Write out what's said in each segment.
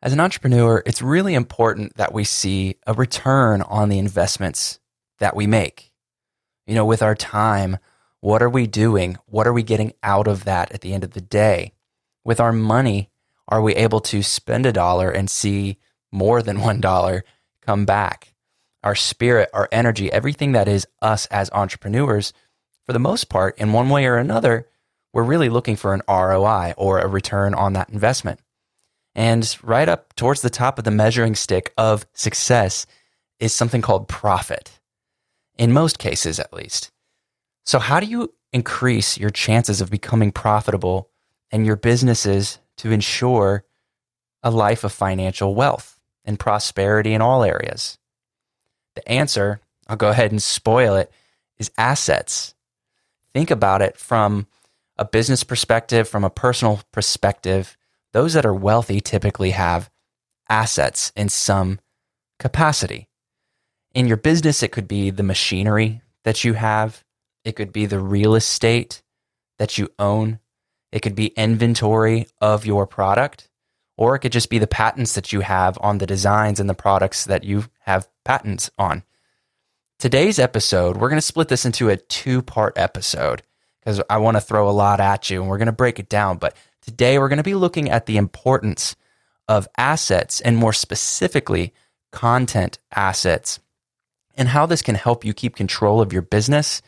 As an entrepreneur, it's really important that we see a return on the investments that we make. You know, with our time, what are we doing? What are we getting out of that at the end of the day? With our money, are we able to spend a dollar and see more than one dollar come back? Our spirit, our energy, everything that is us as entrepreneurs, for the most part, in one way or another, we're really looking for an ROI or a return on that investment. And right up towards the top of the measuring stick of success is something called profit, in most cases at least. So, how do you increase your chances of becoming profitable and your businesses to ensure a life of financial wealth and prosperity in all areas? The answer, I'll go ahead and spoil it, is assets. Think about it from a business perspective, from a personal perspective. Those that are wealthy typically have assets in some capacity. In your business, it could be the machinery that you have, it could be the real estate that you own, it could be inventory of your product, or it could just be the patents that you have on the designs and the products that you have patents on. Today's episode, we're going to split this into a two part episode because I want to throw a lot at you and we're going to break it down. But today we're going to be looking at the importance of assets and more specifically, content assets and how this can help you keep control of your business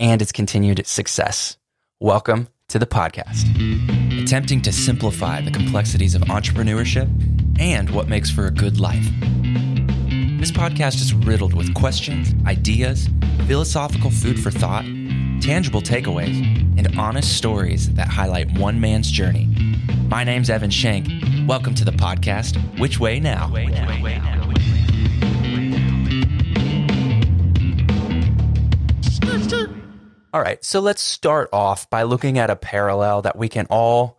and its continued success. Welcome to the podcast. Attempting to simplify the complexities of entrepreneurship and what makes for a good life. This podcast is riddled with questions, ideas, philosophical food for thought, tangible takeaways, and honest stories that highlight one man's journey. My name's Evan Shank. Welcome to the podcast, Which Way Now? Which way now? Which way now? All right, so let's start off by looking at a parallel that we can all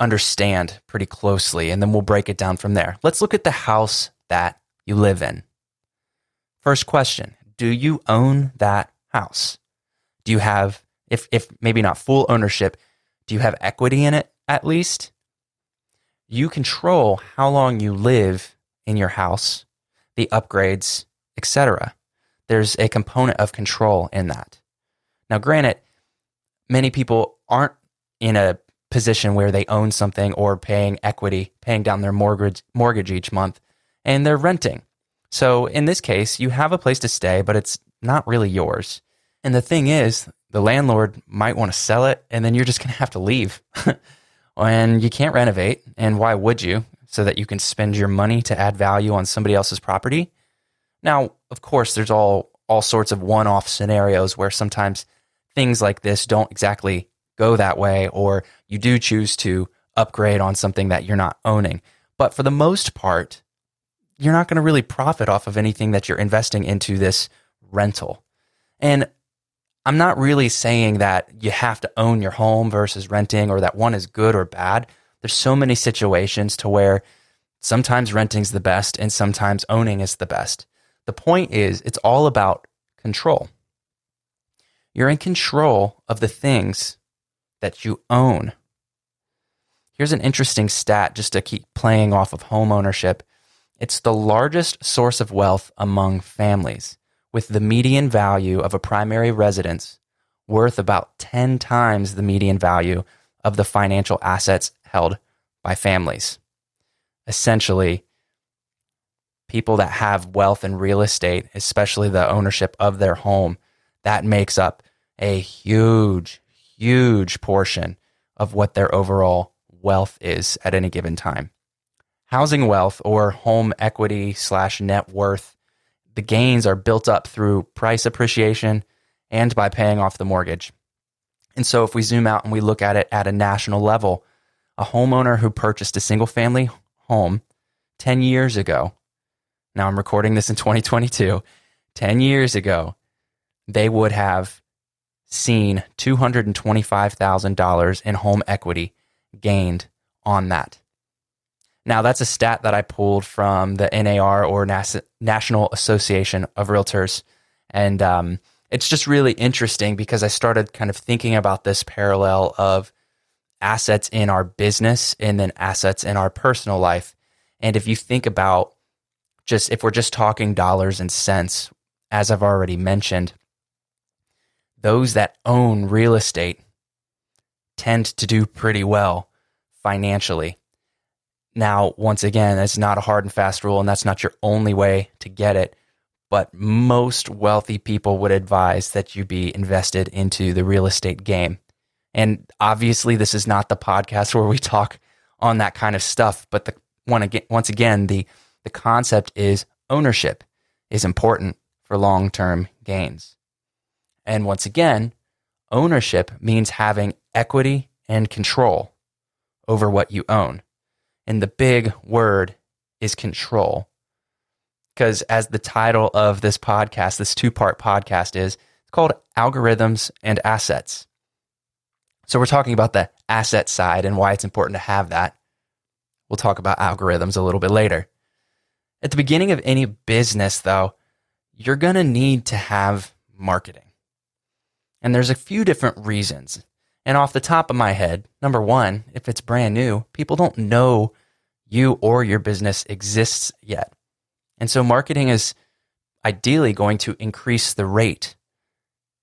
understand pretty closely, and then we'll break it down from there. Let's look at the house that you live in. First question Do you own that house? Do you have, if, if maybe not full ownership, do you have equity in it at least? You control how long you live in your house, the upgrades, etc. There's a component of control in that. Now, granted, many people aren't in a position where they own something or paying equity, paying down their mortgage mortgage each month, and they're renting. So in this case, you have a place to stay, but it's not really yours. And the thing is, the landlord might want to sell it, and then you're just going to have to leave. and you can't renovate. And why would you? So that you can spend your money to add value on somebody else's property. Now, of course, there's all all sorts of one-off scenarios where sometimes things like this don't exactly go that way, or you do choose to upgrade on something that you're not owning. But for the most part, you're not going to really profit off of anything that you're investing into this rental. And I'm not really saying that you have to own your home versus renting or that one is good or bad. There's so many situations to where sometimes renting's the best and sometimes owning is the best. The point is, it's all about control. You're in control of the things that you own. Here's an interesting stat just to keep playing off of home ownership. It's the largest source of wealth among families, with the median value of a primary residence worth about 10 times the median value of the financial assets held by families. Essentially, people that have wealth in real estate, especially the ownership of their home, that makes up a huge, huge portion of what their overall wealth is at any given time. Housing wealth or home equity slash net worth, the gains are built up through price appreciation and by paying off the mortgage. And so if we zoom out and we look at it at a national level, a homeowner who purchased a single family home 10 years ago, now I'm recording this in 2022, 10 years ago, they would have seen $225,000 in home equity gained on that. Now, that's a stat that I pulled from the NAR or Nas- National Association of Realtors. And um, it's just really interesting because I started kind of thinking about this parallel of assets in our business and then assets in our personal life. And if you think about just if we're just talking dollars and cents, as I've already mentioned, those that own real estate tend to do pretty well financially. Now, once again, it's not a hard and fast rule, and that's not your only way to get it. But most wealthy people would advise that you be invested into the real estate game. And obviously, this is not the podcast where we talk on that kind of stuff. But the one again, once again, the the concept is ownership is important for long term gains. And once again, ownership means having equity and control over what you own. And the big word is control. Because as the title of this podcast, this two part podcast is, it's called Algorithms and Assets. So we're talking about the asset side and why it's important to have that. We'll talk about algorithms a little bit later. At the beginning of any business, though, you're going to need to have marketing. And there's a few different reasons. And off the top of my head, number one, if it's brand new, people don't know you or your business exists yet. And so marketing is ideally going to increase the rate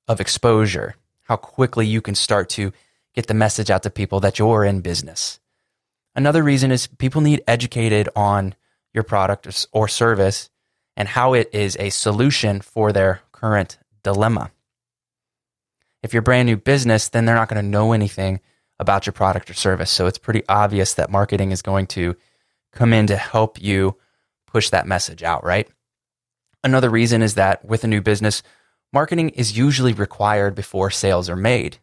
of exposure, how quickly you can start to get the message out to people that you're in business. Another reason is people need educated on your product or service and how it is a solution for their current dilemma. If you're brand new business, then they're not going to know anything about your product or service. So it's pretty obvious that marketing is going to come in to help you push that message out, right? Another reason is that with a new business, marketing is usually required before sales are made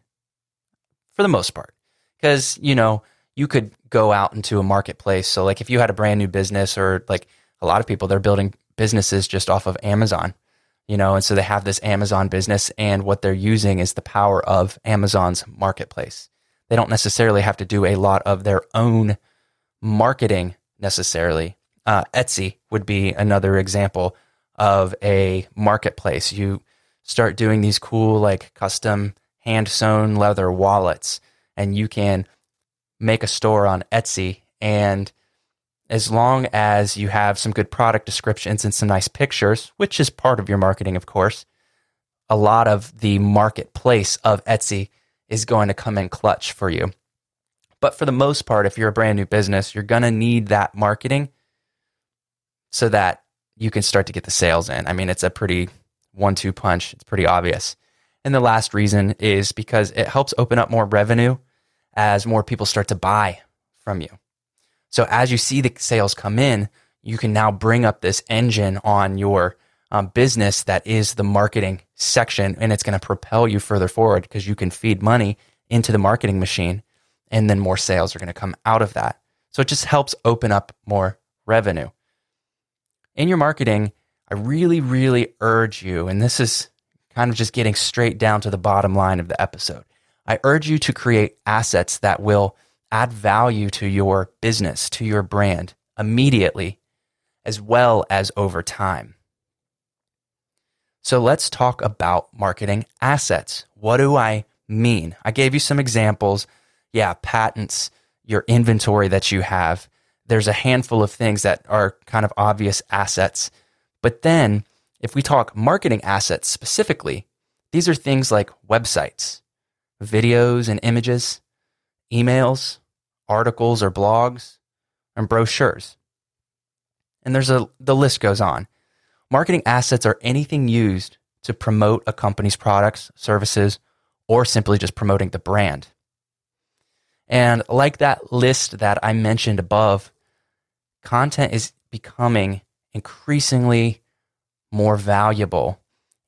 for the most part. Because, you know, you could go out into a marketplace. So, like, if you had a brand new business, or like a lot of people, they're building businesses just off of Amazon, you know, and so they have this Amazon business, and what they're using is the power of Amazon's marketplace. They don't necessarily have to do a lot of their own marketing necessarily. Uh, Etsy would be another example of a marketplace. You start doing these cool, like custom hand sewn leather wallets, and you can make a store on Etsy. And as long as you have some good product descriptions and some nice pictures, which is part of your marketing, of course, a lot of the marketplace of Etsy is going to come in clutch for you. But for the most part, if you're a brand new business, you're going to need that marketing so that you can start to get the sales in. I mean, it's a pretty one two punch, it's pretty obvious. And the last reason is because it helps open up more revenue as more people start to buy from you. So as you see the sales come in, you can now bring up this engine on your um, business that is the marketing section, and it's going to propel you further forward because you can feed money into the marketing machine, and then more sales are going to come out of that. So it just helps open up more revenue. In your marketing, I really, really urge you, and this is kind of just getting straight down to the bottom line of the episode. I urge you to create assets that will add value to your business, to your brand immediately, as well as over time. So let's talk about marketing assets. What do I mean? I gave you some examples. Yeah, patents, your inventory that you have. There's a handful of things that are kind of obvious assets. But then, if we talk marketing assets specifically, these are things like websites, videos and images, emails, articles or blogs, and brochures. And there's a the list goes on. Marketing assets are anything used to promote a company's products, services, or simply just promoting the brand. And like that list that I mentioned above, content is becoming increasingly more valuable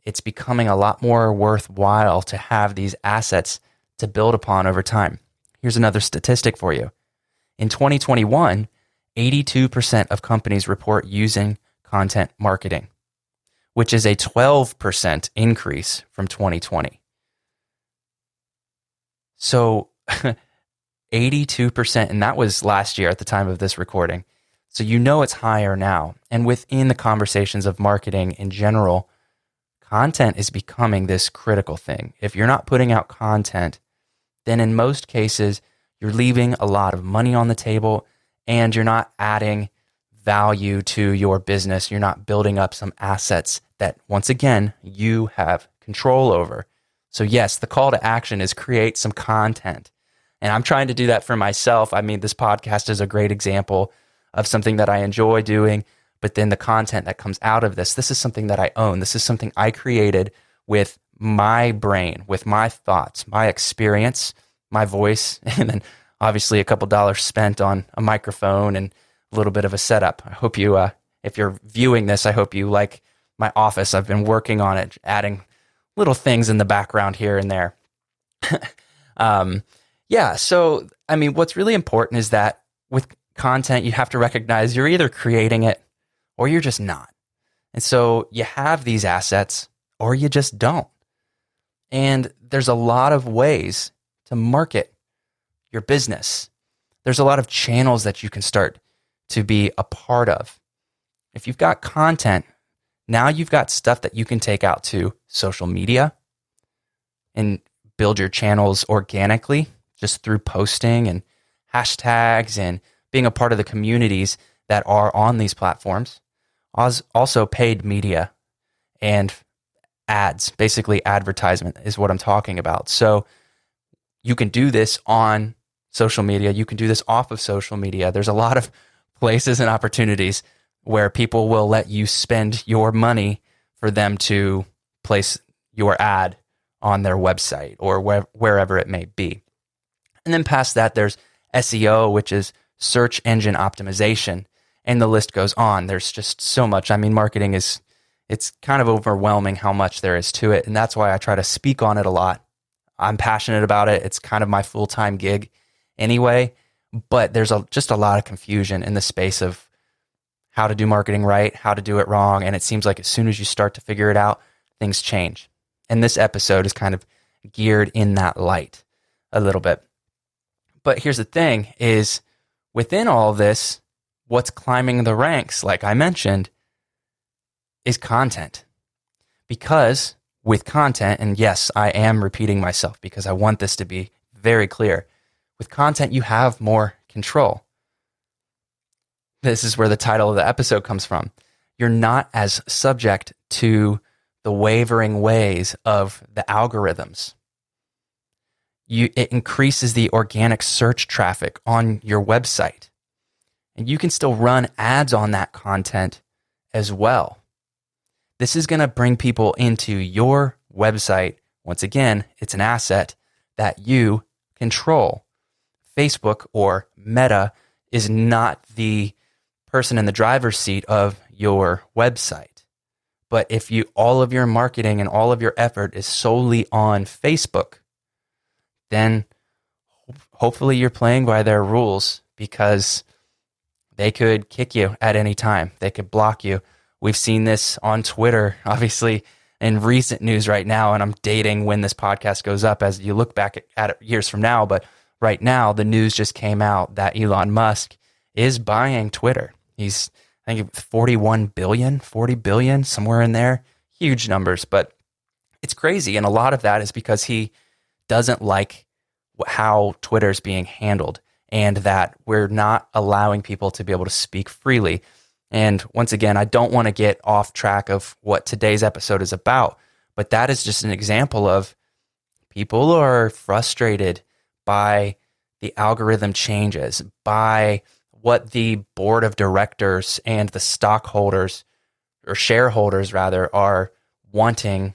it's becoming a lot more worthwhile to have these assets to build upon over time. Here's another statistic for you. In 2021, 82% of companies report using content marketing, which is a 12% increase from 2020. So 82%, and that was last year at the time of this recording. So you know it's higher now. And within the conversations of marketing in general, content is becoming this critical thing. If you're not putting out content, then in most cases, you're leaving a lot of money on the table and you're not adding value to your business. You're not building up some assets that, once again, you have control over. So, yes, the call to action is create some content. And I'm trying to do that for myself. I mean, this podcast is a great example of something that I enjoy doing, but then the content that comes out of this, this is something that I own. This is something I created with my brain, with my thoughts, my experience, my voice, and then obviously a couple dollars spent on a microphone and a little bit of a setup. I hope you, uh, if you're viewing this, I hope you like my office. I've been working on it, adding little things in the background here and there. um, yeah. So, I mean, what's really important is that with content, you have to recognize you're either creating it or you're just not. And so you have these assets or you just don't. And there's a lot of ways to market your business. There's a lot of channels that you can start to be a part of. If you've got content, now you've got stuff that you can take out to social media and build your channels organically just through posting and hashtags and being a part of the communities that are on these platforms. Also, paid media and ads, basically advertisement is what I'm talking about. So you can do this on social media. You can do this off of social media. There's a lot of places and opportunities where people will let you spend your money for them to place your ad on their website or where, wherever it may be. And then past that, there's SEO, which is search engine optimization. And the list goes on. There's just so much. I mean, marketing is, it's kind of overwhelming how much there is to it. And that's why I try to speak on it a lot. I'm passionate about it. It's kind of my full time gig anyway. But there's a, just a lot of confusion in the space of how to do marketing right, how to do it wrong. And it seems like as soon as you start to figure it out, things change. And this episode is kind of geared in that light a little bit. But here's the thing is within all this, what's climbing the ranks, like I mentioned, is content. Because with content, and yes, I am repeating myself because I want this to be very clear. With content, you have more control. This is where the title of the episode comes from. You're not as subject to the wavering ways of the algorithms. You, it increases the organic search traffic on your website. And you can still run ads on that content as well. This is going to bring people into your website. Once again, it's an asset that you control. Facebook or Meta is not the person in the driver's seat of your website. But if you all of your marketing and all of your effort is solely on Facebook, then hopefully you're playing by their rules because they could kick you at any time. They could block you. We've seen this on Twitter, obviously in recent news right now, and I'm dating when this podcast goes up as you look back at it years from now. But right now, the news just came out that Elon Musk is buying Twitter. He's, I think, 41 billion, 40 billion, somewhere in there. Huge numbers, but it's crazy. And a lot of that is because he doesn't like how Twitter is being handled and that we're not allowing people to be able to speak freely. And once again, I don't want to get off track of what today's episode is about, but that is just an example of people are frustrated by the algorithm changes, by what the board of directors and the stockholders or shareholders rather are wanting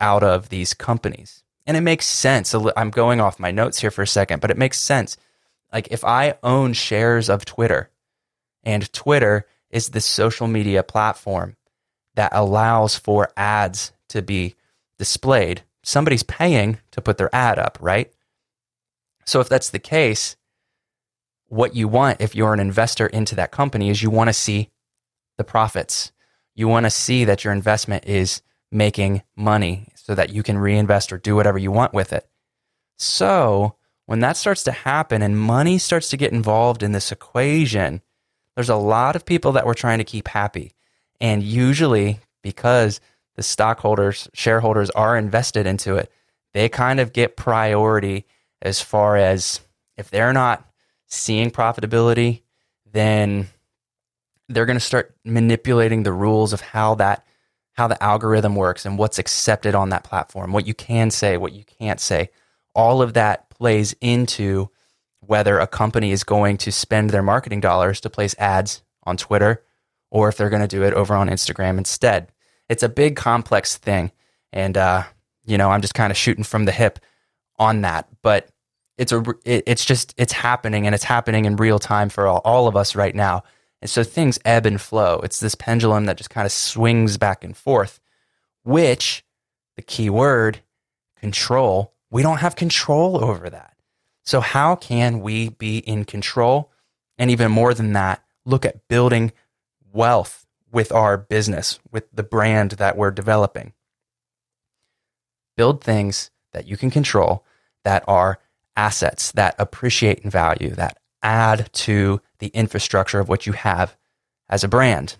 out of these companies. And it makes sense. I'm going off my notes here for a second, but it makes sense. Like if I own shares of Twitter and Twitter is the social media platform that allows for ads to be displayed, somebody's paying to put their ad up, right? So if that's the case, what you want if you're an investor into that company is you want to see the profits. You want to see that your investment is making money so that you can reinvest or do whatever you want with it. So, when that starts to happen and money starts to get involved in this equation, there's a lot of people that we're trying to keep happy. And usually, because the stockholders, shareholders are invested into it, they kind of get priority as far as if they're not seeing profitability, then they're going to start manipulating the rules of how that how the algorithm works and what's accepted on that platform, what you can say, what you can't say. All of that plays into whether a company is going to spend their marketing dollars to place ads on Twitter or if they're going to do it over on Instagram instead. It's a big, complex thing. And, uh, you know, I'm just kind of shooting from the hip on that. But it's a, it's just, it's happening and it's happening in real time for all, all of us right now. And so things ebb and flow. It's this pendulum that just kind of swings back and forth, which the key word, control, we don't have control over that. So, how can we be in control? And even more than that, look at building wealth with our business, with the brand that we're developing. Build things that you can control that are assets that appreciate in value, that add to the infrastructure of what you have as a brand.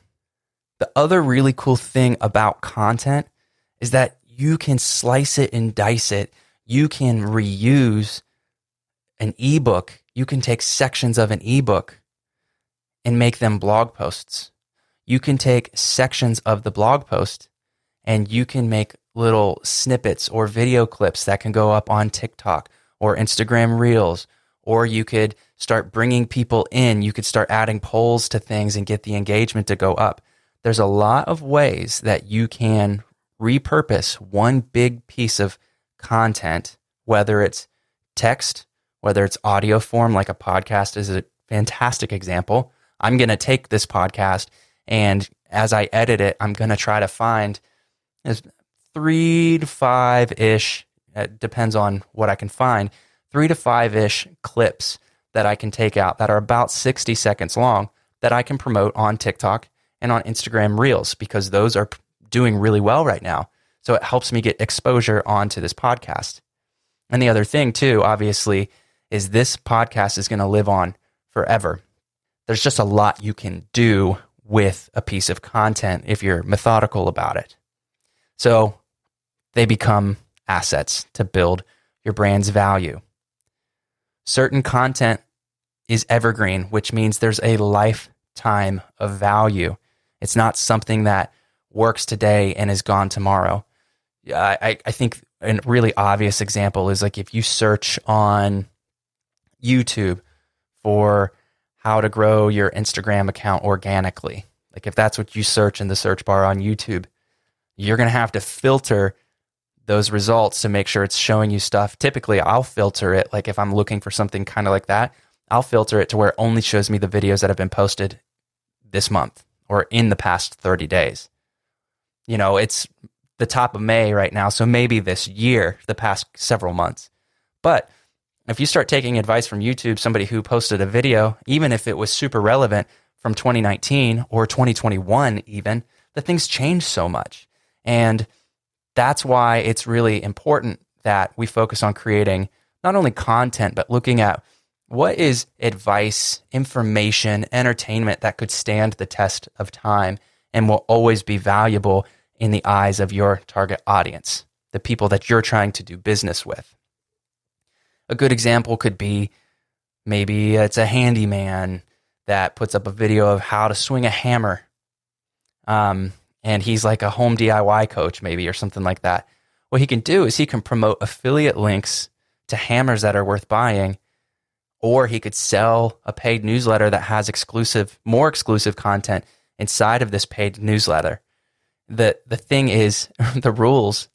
The other really cool thing about content is that you can slice it and dice it. You can reuse an ebook, you can take sections of an ebook and make them blog posts. You can take sections of the blog post and you can make little snippets or video clips that can go up on TikTok or Instagram Reels. Or you could start bringing people in. You could start adding polls to things and get the engagement to go up. There's a lot of ways that you can repurpose one big piece of content, whether it's text, whether it's audio form, like a podcast is a fantastic example. I'm going to take this podcast and as I edit it, I'm going to try to find three to five ish, it uh, depends on what I can find, three to five ish clips that I can take out that are about 60 seconds long that I can promote on TikTok and on Instagram Reels because those are doing really well right now. So it helps me get exposure onto this podcast. And the other thing, too, obviously, is this podcast is going to live on forever. There's just a lot you can do with a piece of content if you're methodical about it. So they become assets to build your brand's value. Certain content is evergreen, which means there's a lifetime of value. It's not something that works today and is gone tomorrow. I, I think a really obvious example is like if you search on YouTube for how to grow your Instagram account organically. Like if that's what you search in the search bar on YouTube, you're going to have to filter those results to make sure it's showing you stuff. Typically, I'll filter it like if I'm looking for something kind of like that, I'll filter it to where it only shows me the videos that have been posted this month or in the past 30 days. You know, it's the top of May right now, so maybe this year, the past several months. But if you start taking advice from YouTube, somebody who posted a video, even if it was super relevant from 2019 or 2021, even, the things change so much. And that's why it's really important that we focus on creating not only content, but looking at what is advice, information, entertainment that could stand the test of time and will always be valuable in the eyes of your target audience, the people that you're trying to do business with. A good example could be maybe it's a handyman that puts up a video of how to swing a hammer. Um, and he's like a home DIY coach, maybe, or something like that. What he can do is he can promote affiliate links to hammers that are worth buying, or he could sell a paid newsletter that has exclusive, more exclusive content inside of this paid newsletter. The, the thing is, the rules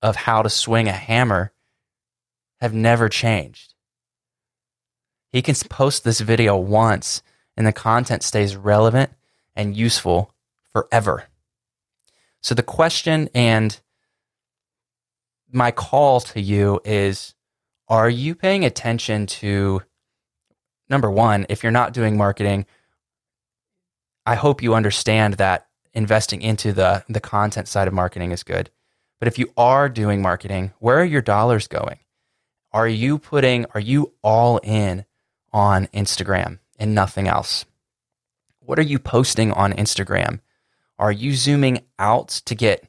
of how to swing a hammer have never changed. He can post this video once and the content stays relevant and useful forever. So the question and my call to you is are you paying attention to number 1 if you're not doing marketing I hope you understand that investing into the the content side of marketing is good. But if you are doing marketing, where are your dollars going? Are you putting, are you all in on Instagram and nothing else? What are you posting on Instagram? Are you zooming out to get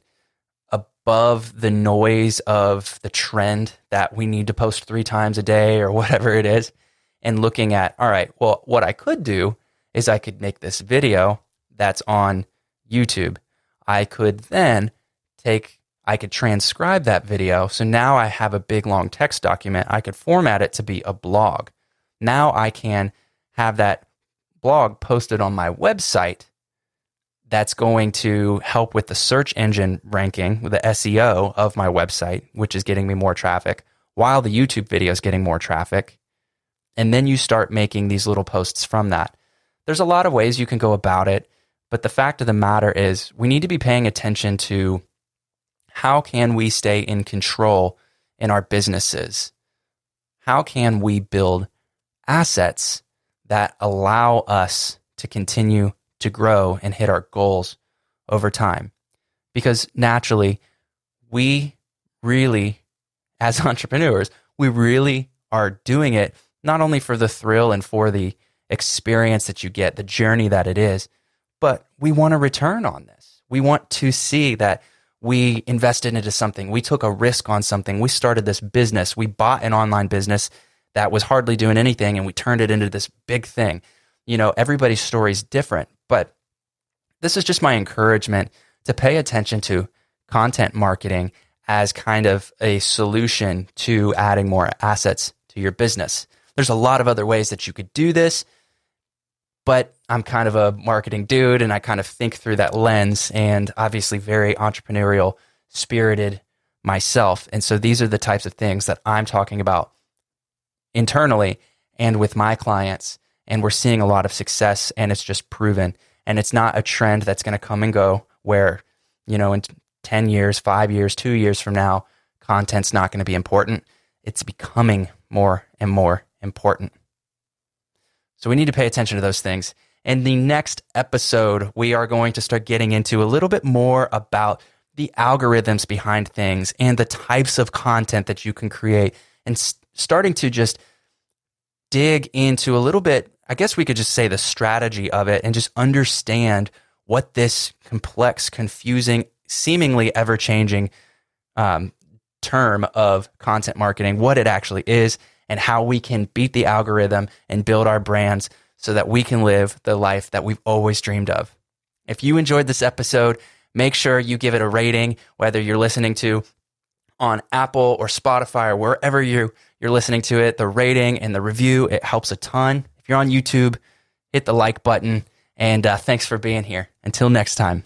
above the noise of the trend that we need to post three times a day or whatever it is? And looking at, all right, well, what I could do is I could make this video that's on YouTube. I could then take, I could transcribe that video. So now I have a big long text document. I could format it to be a blog. Now I can have that blog posted on my website that's going to help with the search engine ranking, the SEO of my website, which is getting me more traffic, while the YouTube video is getting more traffic. And then you start making these little posts from that. There's a lot of ways you can go about it, but the fact of the matter is we need to be paying attention to how can we stay in control in our businesses? How can we build assets that allow us to continue to grow and hit our goals over time? Because naturally, we really, as entrepreneurs, we really are doing it not only for the thrill and for the experience that you get, the journey that it is, but we want a return on this. We want to see that we invested into something. We took a risk on something. We started this business. We bought an online business that was hardly doing anything and we turned it into this big thing. You know, everybody's story is different, but this is just my encouragement to pay attention to content marketing as kind of a solution to adding more assets to your business. There's a lot of other ways that you could do this, but I'm kind of a marketing dude and I kind of think through that lens and obviously very entrepreneurial spirited myself. And so these are the types of things that I'm talking about internally and with my clients. And we're seeing a lot of success and it's just proven. And it's not a trend that's going to come and go where, you know, in 10 years, five years, two years from now, content's not going to be important. It's becoming more and more important. So we need to pay attention to those things. In the next episode, we are going to start getting into a little bit more about the algorithms behind things and the types of content that you can create and starting to just dig into a little bit, I guess we could just say the strategy of it and just understand what this complex, confusing, seemingly ever changing um, term of content marketing, what it actually is, and how we can beat the algorithm and build our brands so that we can live the life that we've always dreamed of. If you enjoyed this episode, make sure you give it a rating, whether you're listening to on Apple or Spotify or wherever you you're listening to it. The rating and the review it helps a ton. If you're on YouTube, hit the like button. And uh, thanks for being here. Until next time.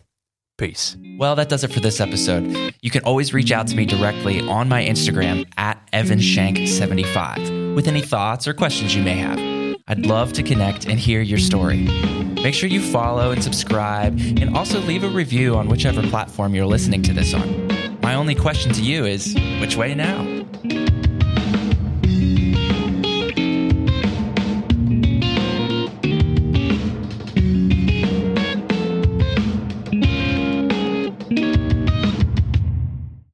Peace. Well, that does it for this episode. You can always reach out to me directly on my Instagram at evanshank75 with any thoughts or questions you may have. I'd love to connect and hear your story. Make sure you follow and subscribe and also leave a review on whichever platform you're listening to this on. My only question to you is which way now?